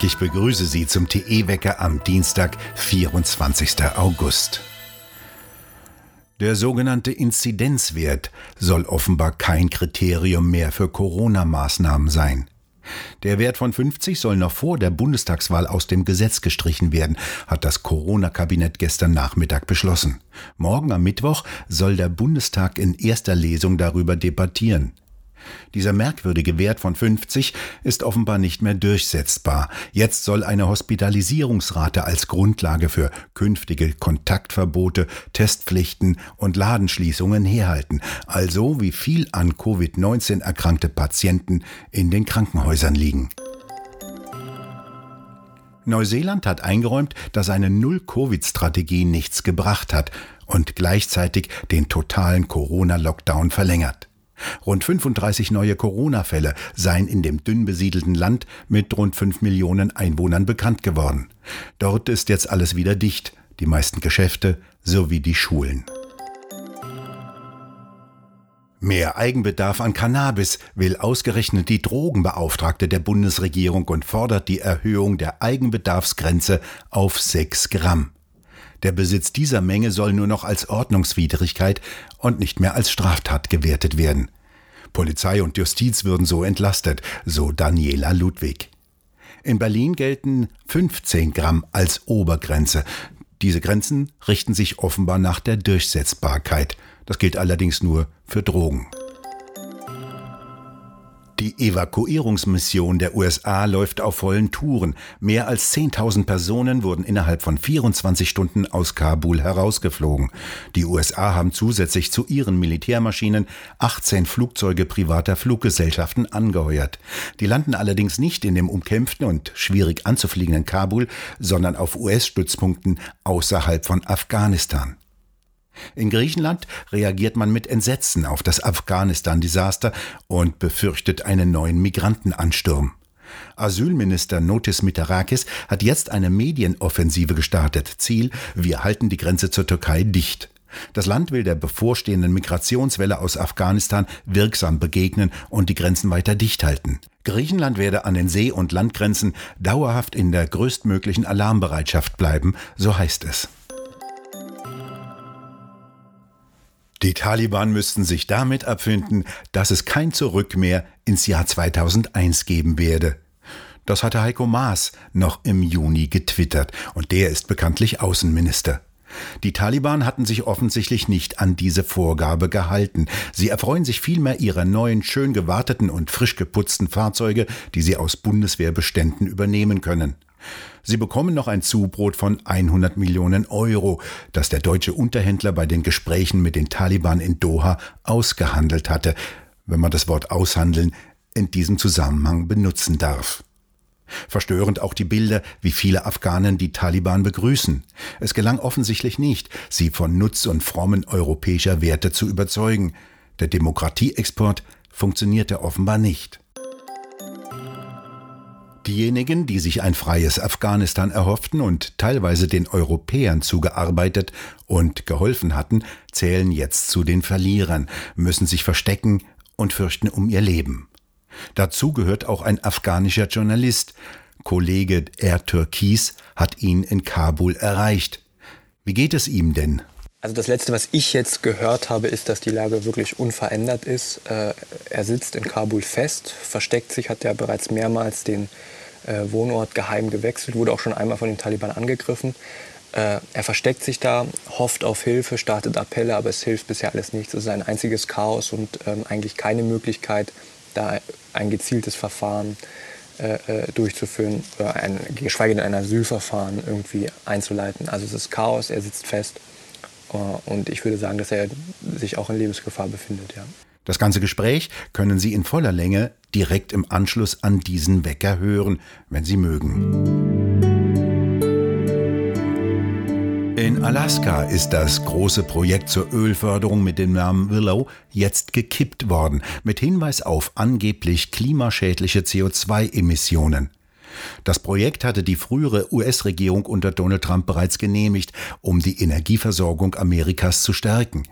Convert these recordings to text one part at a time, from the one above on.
Ich begrüße Sie zum TE-Wecker am Dienstag, 24. August. Der sogenannte Inzidenzwert soll offenbar kein Kriterium mehr für Corona-Maßnahmen sein. Der Wert von 50 soll noch vor der Bundestagswahl aus dem Gesetz gestrichen werden, hat das Corona-Kabinett gestern Nachmittag beschlossen. Morgen am Mittwoch soll der Bundestag in erster Lesung darüber debattieren. Dieser merkwürdige Wert von 50 ist offenbar nicht mehr durchsetzbar. Jetzt soll eine Hospitalisierungsrate als Grundlage für künftige Kontaktverbote, Testpflichten und Ladenschließungen herhalten, also wie viel an Covid-19 erkrankte Patienten in den Krankenhäusern liegen. Neuseeland hat eingeräumt, dass eine Null-Covid-Strategie nichts gebracht hat und gleichzeitig den totalen Corona-Lockdown verlängert. Rund 35 neue Corona-Fälle seien in dem dünn besiedelten Land mit rund 5 Millionen Einwohnern bekannt geworden. Dort ist jetzt alles wieder dicht, die meisten Geschäfte sowie die Schulen. Mehr Eigenbedarf an Cannabis will ausgerechnet die Drogenbeauftragte der Bundesregierung und fordert die Erhöhung der Eigenbedarfsgrenze auf 6 Gramm. Der Besitz dieser Menge soll nur noch als Ordnungswidrigkeit und nicht mehr als Straftat gewertet werden. Polizei und Justiz würden so entlastet, so Daniela Ludwig. In Berlin gelten 15 Gramm als Obergrenze. Diese Grenzen richten sich offenbar nach der Durchsetzbarkeit. Das gilt allerdings nur für Drogen. Die Evakuierungsmission der USA läuft auf vollen Touren. Mehr als 10.000 Personen wurden innerhalb von 24 Stunden aus Kabul herausgeflogen. Die USA haben zusätzlich zu ihren Militärmaschinen 18 Flugzeuge privater Fluggesellschaften angeheuert. Die landen allerdings nicht in dem umkämpften und schwierig anzufliegenden Kabul, sondern auf US-Stützpunkten außerhalb von Afghanistan. In Griechenland reagiert man mit Entsetzen auf das Afghanistan-Desaster und befürchtet einen neuen Migrantenansturm. Asylminister Notis Mitarakis hat jetzt eine Medienoffensive gestartet. Ziel, wir halten die Grenze zur Türkei dicht. Das Land will der bevorstehenden Migrationswelle aus Afghanistan wirksam begegnen und die Grenzen weiter dicht halten. Griechenland werde an den See- und Landgrenzen dauerhaft in der größtmöglichen Alarmbereitschaft bleiben, so heißt es. Die Taliban müssten sich damit abfinden, dass es kein Zurück mehr ins Jahr 2001 geben werde. Das hatte Heiko Maas noch im Juni getwittert und der ist bekanntlich Außenminister. Die Taliban hatten sich offensichtlich nicht an diese Vorgabe gehalten. Sie erfreuen sich vielmehr ihrer neuen, schön gewarteten und frisch geputzten Fahrzeuge, die sie aus Bundeswehrbeständen übernehmen können. Sie bekommen noch ein Zubrot von 100 Millionen Euro, das der deutsche Unterhändler bei den Gesprächen mit den Taliban in Doha ausgehandelt hatte, wenn man das Wort aushandeln in diesem Zusammenhang benutzen darf. Verstörend auch die Bilder, wie viele Afghanen die Taliban begrüßen. Es gelang offensichtlich nicht, sie von Nutz und frommen europäischer Werte zu überzeugen. Der Demokratieexport funktionierte offenbar nicht. Diejenigen, die sich ein freies Afghanistan erhofften und teilweise den Europäern zugearbeitet und geholfen hatten, zählen jetzt zu den Verlierern, müssen sich verstecken und fürchten um ihr Leben. Dazu gehört auch ein afghanischer Journalist. Kollege Air Türkis hat ihn in Kabul erreicht. Wie geht es ihm denn? Also das Letzte, was ich jetzt gehört habe, ist, dass die Lage wirklich unverändert ist. Äh, er sitzt in Kabul fest, versteckt sich, hat ja bereits mehrmals den äh, Wohnort geheim gewechselt, wurde auch schon einmal von den Taliban angegriffen. Äh, er versteckt sich da, hofft auf Hilfe, startet Appelle, aber es hilft bisher alles nichts. Es ist ein einziges Chaos und ähm, eigentlich keine Möglichkeit, da ein gezieltes Verfahren durchzuführen, geschweige denn ein Asylverfahren irgendwie einzuleiten. Also es ist Chaos, er sitzt fest und ich würde sagen, dass er sich auch in Lebensgefahr befindet. Ja. Das ganze Gespräch können Sie in voller Länge direkt im Anschluss an diesen Wecker hören, wenn Sie mögen. In Alaska ist das große Projekt zur Ölförderung mit dem Namen Willow jetzt gekippt worden, mit Hinweis auf angeblich klimaschädliche CO2-Emissionen. Das Projekt hatte die frühere US-Regierung unter Donald Trump bereits genehmigt, um die Energieversorgung Amerikas zu stärken.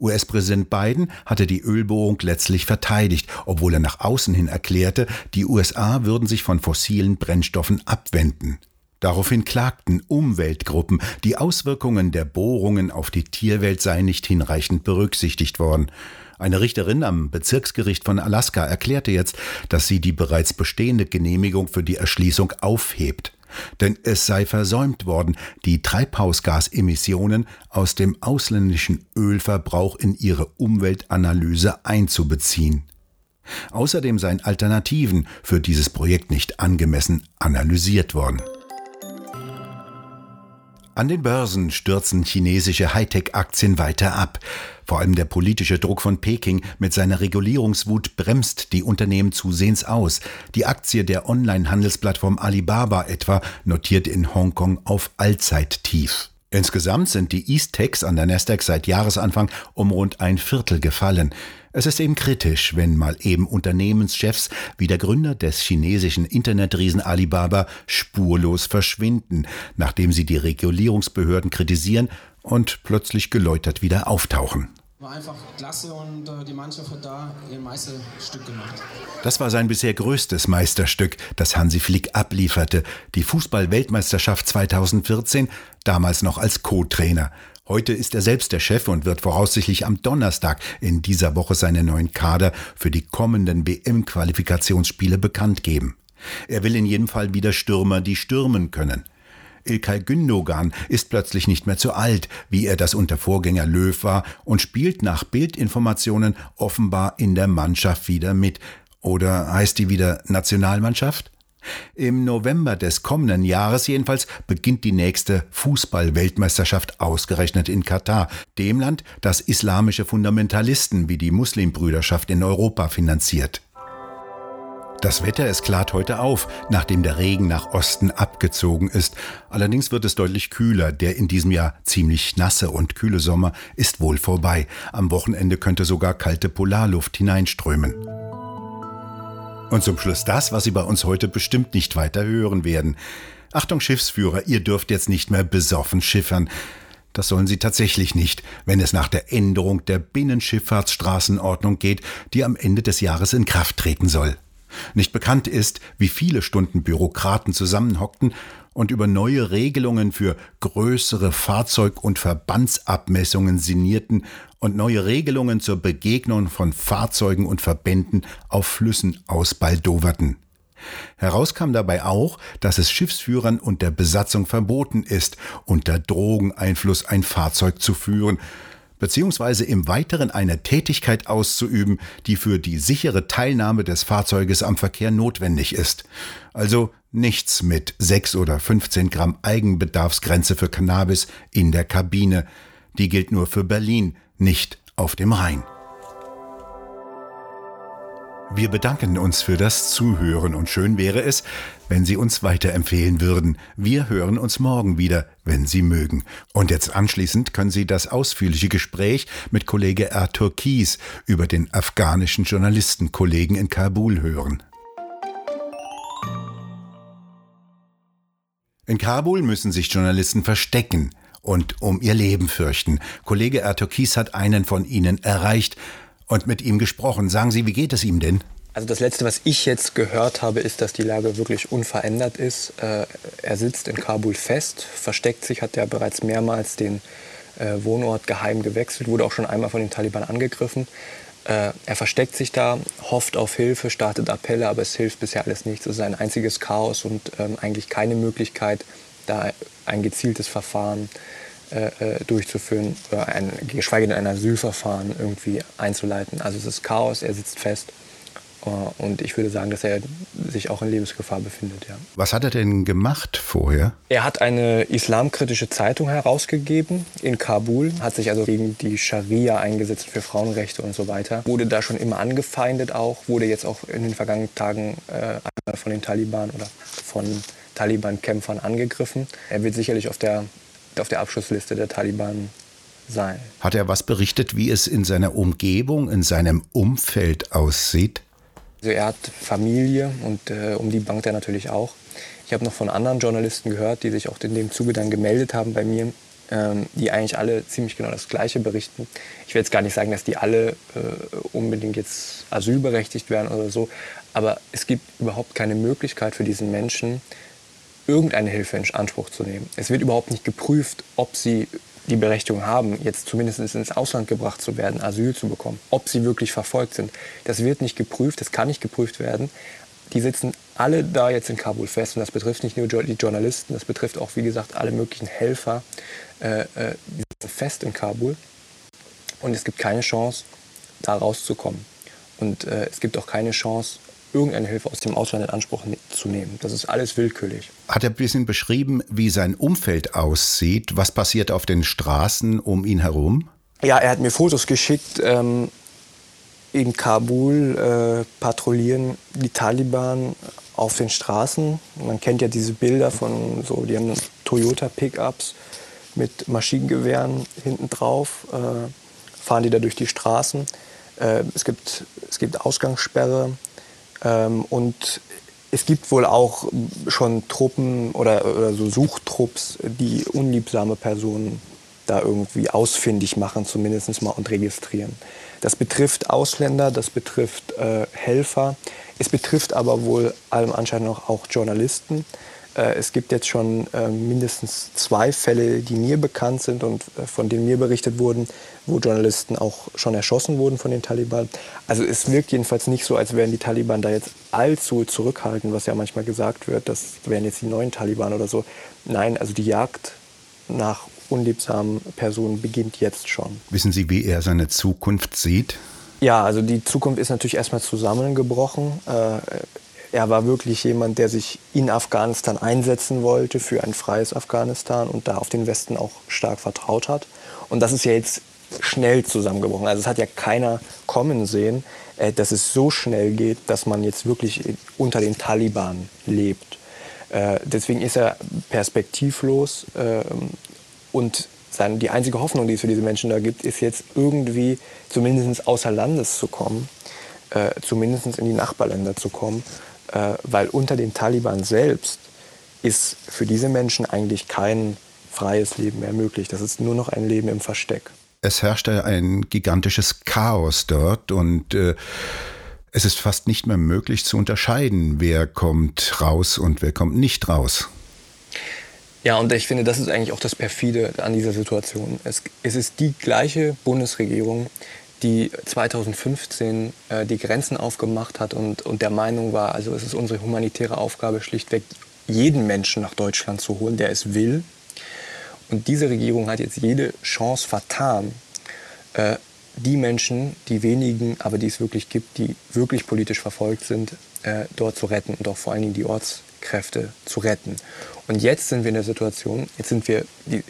US-Präsident Biden hatte die Ölbohrung letztlich verteidigt, obwohl er nach außen hin erklärte, die USA würden sich von fossilen Brennstoffen abwenden. Daraufhin klagten Umweltgruppen, die Auswirkungen der Bohrungen auf die Tierwelt seien nicht hinreichend berücksichtigt worden. Eine Richterin am Bezirksgericht von Alaska erklärte jetzt, dass sie die bereits bestehende Genehmigung für die Erschließung aufhebt. Denn es sei versäumt worden, die Treibhausgasemissionen aus dem ausländischen Ölverbrauch in ihre Umweltanalyse einzubeziehen. Außerdem seien Alternativen für dieses Projekt nicht angemessen analysiert worden. An den Börsen stürzen chinesische Hightech-Aktien weiter ab. Vor allem der politische Druck von Peking mit seiner Regulierungswut bremst die Unternehmen zusehends aus. Die Aktie der Online-Handelsplattform Alibaba etwa notiert in Hongkong auf Allzeittief. Insgesamt sind die East-Techs an der Nasdaq seit Jahresanfang um rund ein Viertel gefallen. Es ist eben kritisch, wenn mal eben Unternehmenschefs wie der Gründer des chinesischen Internetriesen Alibaba spurlos verschwinden, nachdem sie die Regulierungsbehörden kritisieren und plötzlich geläutert wieder auftauchen. War einfach klasse und äh, die Mannschaft hat da ihr Meisterstück gemacht. Das war sein bisher größtes Meisterstück, das Hansi Flick ablieferte. Die Fußball-Weltmeisterschaft 2014, damals noch als Co-Trainer. Heute ist er selbst der Chef und wird voraussichtlich am Donnerstag in dieser Woche seinen neuen Kader für die kommenden WM-Qualifikationsspiele bekannt geben. Er will in jedem Fall wieder Stürmer, die stürmen können. Ilkay Gündogan ist plötzlich nicht mehr zu alt, wie er das unter Vorgänger Löw war, und spielt nach Bildinformationen offenbar in der Mannschaft wieder mit. Oder heißt die wieder Nationalmannschaft? Im November des kommenden Jahres jedenfalls beginnt die nächste Fußball-Weltmeisterschaft ausgerechnet in Katar, dem Land, das islamische Fundamentalisten wie die Muslimbrüderschaft in Europa finanziert. Das Wetter, es klart heute auf, nachdem der Regen nach Osten abgezogen ist. Allerdings wird es deutlich kühler. Der in diesem Jahr ziemlich nasse und kühle Sommer ist wohl vorbei. Am Wochenende könnte sogar kalte Polarluft hineinströmen. Und zum Schluss das, was Sie bei uns heute bestimmt nicht weiter hören werden. Achtung Schiffsführer, ihr dürft jetzt nicht mehr besoffen schiffern. Das sollen sie tatsächlich nicht, wenn es nach der Änderung der Binnenschifffahrtsstraßenordnung geht, die am Ende des Jahres in Kraft treten soll. Nicht bekannt ist, wie viele Stunden Bürokraten zusammenhockten und über neue Regelungen für größere Fahrzeug- und Verbandsabmessungen sinnierten und neue Regelungen zur Begegnung von Fahrzeugen und Verbänden auf Flüssen ausbaldoverten. Heraus kam dabei auch, dass es Schiffsführern und der Besatzung verboten ist, unter Drogeneinfluss ein Fahrzeug zu führen, beziehungsweise im Weiteren eine Tätigkeit auszuüben, die für die sichere Teilnahme des Fahrzeuges am Verkehr notwendig ist. Also nichts mit 6 oder 15 Gramm Eigenbedarfsgrenze für Cannabis in der Kabine. Die gilt nur für Berlin, nicht auf dem Rhein. Wir bedanken uns für das Zuhören und schön wäre es, wenn Sie uns weiterempfehlen würden. Wir hören uns morgen wieder, wenn Sie mögen. Und jetzt anschließend können Sie das ausführliche Gespräch mit Kollege Arthur Kies über den afghanischen Journalistenkollegen in Kabul hören. In Kabul müssen sich Journalisten verstecken und um ihr Leben fürchten. Kollege Arthur Kies hat einen von ihnen erreicht und mit ihm gesprochen. Sagen Sie, wie geht es ihm denn? Also das Letzte, was ich jetzt gehört habe, ist, dass die Lage wirklich unverändert ist. Äh, er sitzt in Kabul fest, versteckt sich, hat ja bereits mehrmals den äh, Wohnort geheim gewechselt, wurde auch schon einmal von den Taliban angegriffen. Äh, er versteckt sich da, hofft auf Hilfe, startet Appelle, aber es hilft bisher alles nichts. Es ist ein einziges Chaos und ähm, eigentlich keine Möglichkeit, da ein gezieltes Verfahren äh, äh, durchzuführen, oder ein, geschweige denn ein Asylverfahren irgendwie einzuleiten. Also es ist Chaos, er sitzt fest. Äh, und ich würde sagen, dass er sich auch in Lebensgefahr befindet. Ja. Was hat er denn gemacht vorher? Er hat eine islamkritische Zeitung herausgegeben in Kabul, hat sich also gegen die Scharia eingesetzt für Frauenrechte und so weiter. Wurde da schon immer angefeindet auch, wurde jetzt auch in den vergangenen Tagen äh, von den Taliban oder von Taliban-Kämpfern angegriffen. Er wird sicherlich auf der auf der Abschussliste der Taliban sein. Hat er was berichtet, wie es in seiner Umgebung, in seinem Umfeld aussieht? Also er hat Familie und äh, um die bangt er natürlich auch. Ich habe noch von anderen Journalisten gehört, die sich auch in dem Zuge dann gemeldet haben bei mir, ähm, die eigentlich alle ziemlich genau das Gleiche berichten. Ich will jetzt gar nicht sagen, dass die alle äh, unbedingt jetzt asylberechtigt werden oder so, aber es gibt überhaupt keine Möglichkeit für diesen Menschen, irgendeine Hilfe in Anspruch zu nehmen. Es wird überhaupt nicht geprüft, ob sie die Berechtigung haben, jetzt zumindest ins Ausland gebracht zu werden, Asyl zu bekommen, ob sie wirklich verfolgt sind. Das wird nicht geprüft, das kann nicht geprüft werden. Die sitzen alle da jetzt in Kabul fest und das betrifft nicht nur die Journalisten, das betrifft auch, wie gesagt, alle möglichen Helfer, äh, äh, die sitzen fest in Kabul und es gibt keine Chance, da rauszukommen. Und äh, es gibt auch keine Chance, irgendeine Hilfe aus dem Ausland in Anspruch zu nehmen. Das ist alles willkürlich. Hat er ein bisschen beschrieben, wie sein Umfeld aussieht? Was passiert auf den Straßen um ihn herum? Ja, er hat mir Fotos geschickt. Ähm, in Kabul äh, patrouillieren die Taliban auf den Straßen. Man kennt ja diese Bilder von so, die haben Toyota-Pickups mit Maschinengewehren hinten drauf, äh, fahren die da durch die Straßen. Äh, es, gibt, es gibt Ausgangssperre, ähm, und es gibt wohl auch schon Truppen oder, oder so Suchtrupps, die unliebsame Personen da irgendwie ausfindig machen, zumindest mal und registrieren. Das betrifft Ausländer, das betrifft äh, Helfer, es betrifft aber wohl allem Anschein noch auch Journalisten. Äh, es gibt jetzt schon äh, mindestens zwei Fälle, die mir bekannt sind und äh, von denen mir berichtet wurden, wo Journalisten auch schon erschossen wurden von den Taliban. Also es wirkt jedenfalls nicht so, als wären die Taliban da jetzt allzu zurückhaltend, was ja manchmal gesagt wird, das wären jetzt die neuen Taliban oder so. Nein, also die Jagd nach unliebsamen Personen beginnt jetzt schon. Wissen Sie, wie er seine Zukunft sieht? Ja, also die Zukunft ist natürlich erstmal zusammengebrochen. Er war wirklich jemand, der sich in Afghanistan einsetzen wollte für ein freies Afghanistan und da auf den Westen auch stark vertraut hat. Und das ist ja jetzt schnell zusammengebrochen. Also es hat ja keiner kommen sehen, äh, dass es so schnell geht, dass man jetzt wirklich unter den Taliban lebt. Äh, deswegen ist er perspektivlos ähm, und die einzige Hoffnung, die es für diese Menschen da gibt, ist jetzt irgendwie zumindest außer Landes zu kommen, äh, zumindest in die Nachbarländer zu kommen äh, weil unter den Taliban selbst ist für diese Menschen eigentlich kein freies Leben mehr möglich. Das ist nur noch ein Leben im Versteck. Es herrschte ein gigantisches Chaos dort und äh, es ist fast nicht mehr möglich zu unterscheiden, wer kommt raus und wer kommt nicht raus. Ja, und ich finde, das ist eigentlich auch das Perfide an dieser Situation. Es, es ist die gleiche Bundesregierung, die 2015 äh, die Grenzen aufgemacht hat und, und der Meinung war, also es ist unsere humanitäre Aufgabe, schlichtweg jeden Menschen nach Deutschland zu holen, der es will. Und diese Regierung hat jetzt jede Chance vertan, äh, die Menschen, die wenigen, aber die es wirklich gibt, die wirklich politisch verfolgt sind, äh, dort zu retten und auch vor allen Dingen die Ortskräfte zu retten. Und jetzt sind wir in der Situation, jetzt sind wir,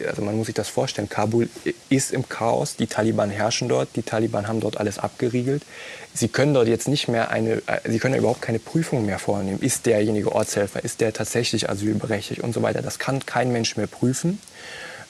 also man muss sich das vorstellen, Kabul ist im Chaos, die Taliban herrschen dort, die Taliban haben dort alles abgeriegelt. Sie können dort jetzt nicht mehr eine, äh, sie können überhaupt keine Prüfung mehr vornehmen. Ist derjenige Ortshelfer, ist der tatsächlich asylberechtigt und so weiter. Das kann kein Mensch mehr prüfen.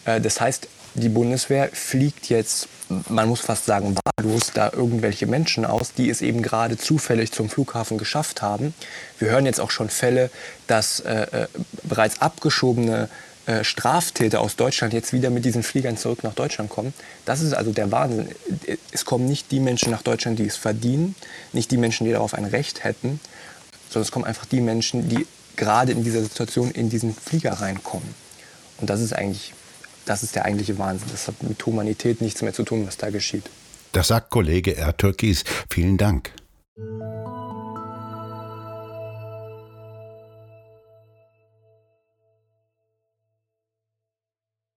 Äh, das heißt, die Bundeswehr fliegt jetzt, man muss fast sagen, wahllos da irgendwelche Menschen aus, die es eben gerade zufällig zum Flughafen geschafft haben. Wir hören jetzt auch schon Fälle, dass äh, äh, bereits abgeschobene äh, Straftäter aus Deutschland jetzt wieder mit diesen Fliegern zurück nach Deutschland kommen. Das ist also der Wahnsinn. Es kommen nicht die Menschen nach Deutschland, die es verdienen, nicht die Menschen, die darauf ein Recht hätten, sondern es kommen einfach die Menschen, die gerade in dieser Situation in diesen Flieger reinkommen. Und das ist eigentlich das ist der eigentliche Wahnsinn. Das hat mit Humanität nichts mehr zu tun, was da geschieht. Das sagt Kollege Ertürkis. Vielen Dank.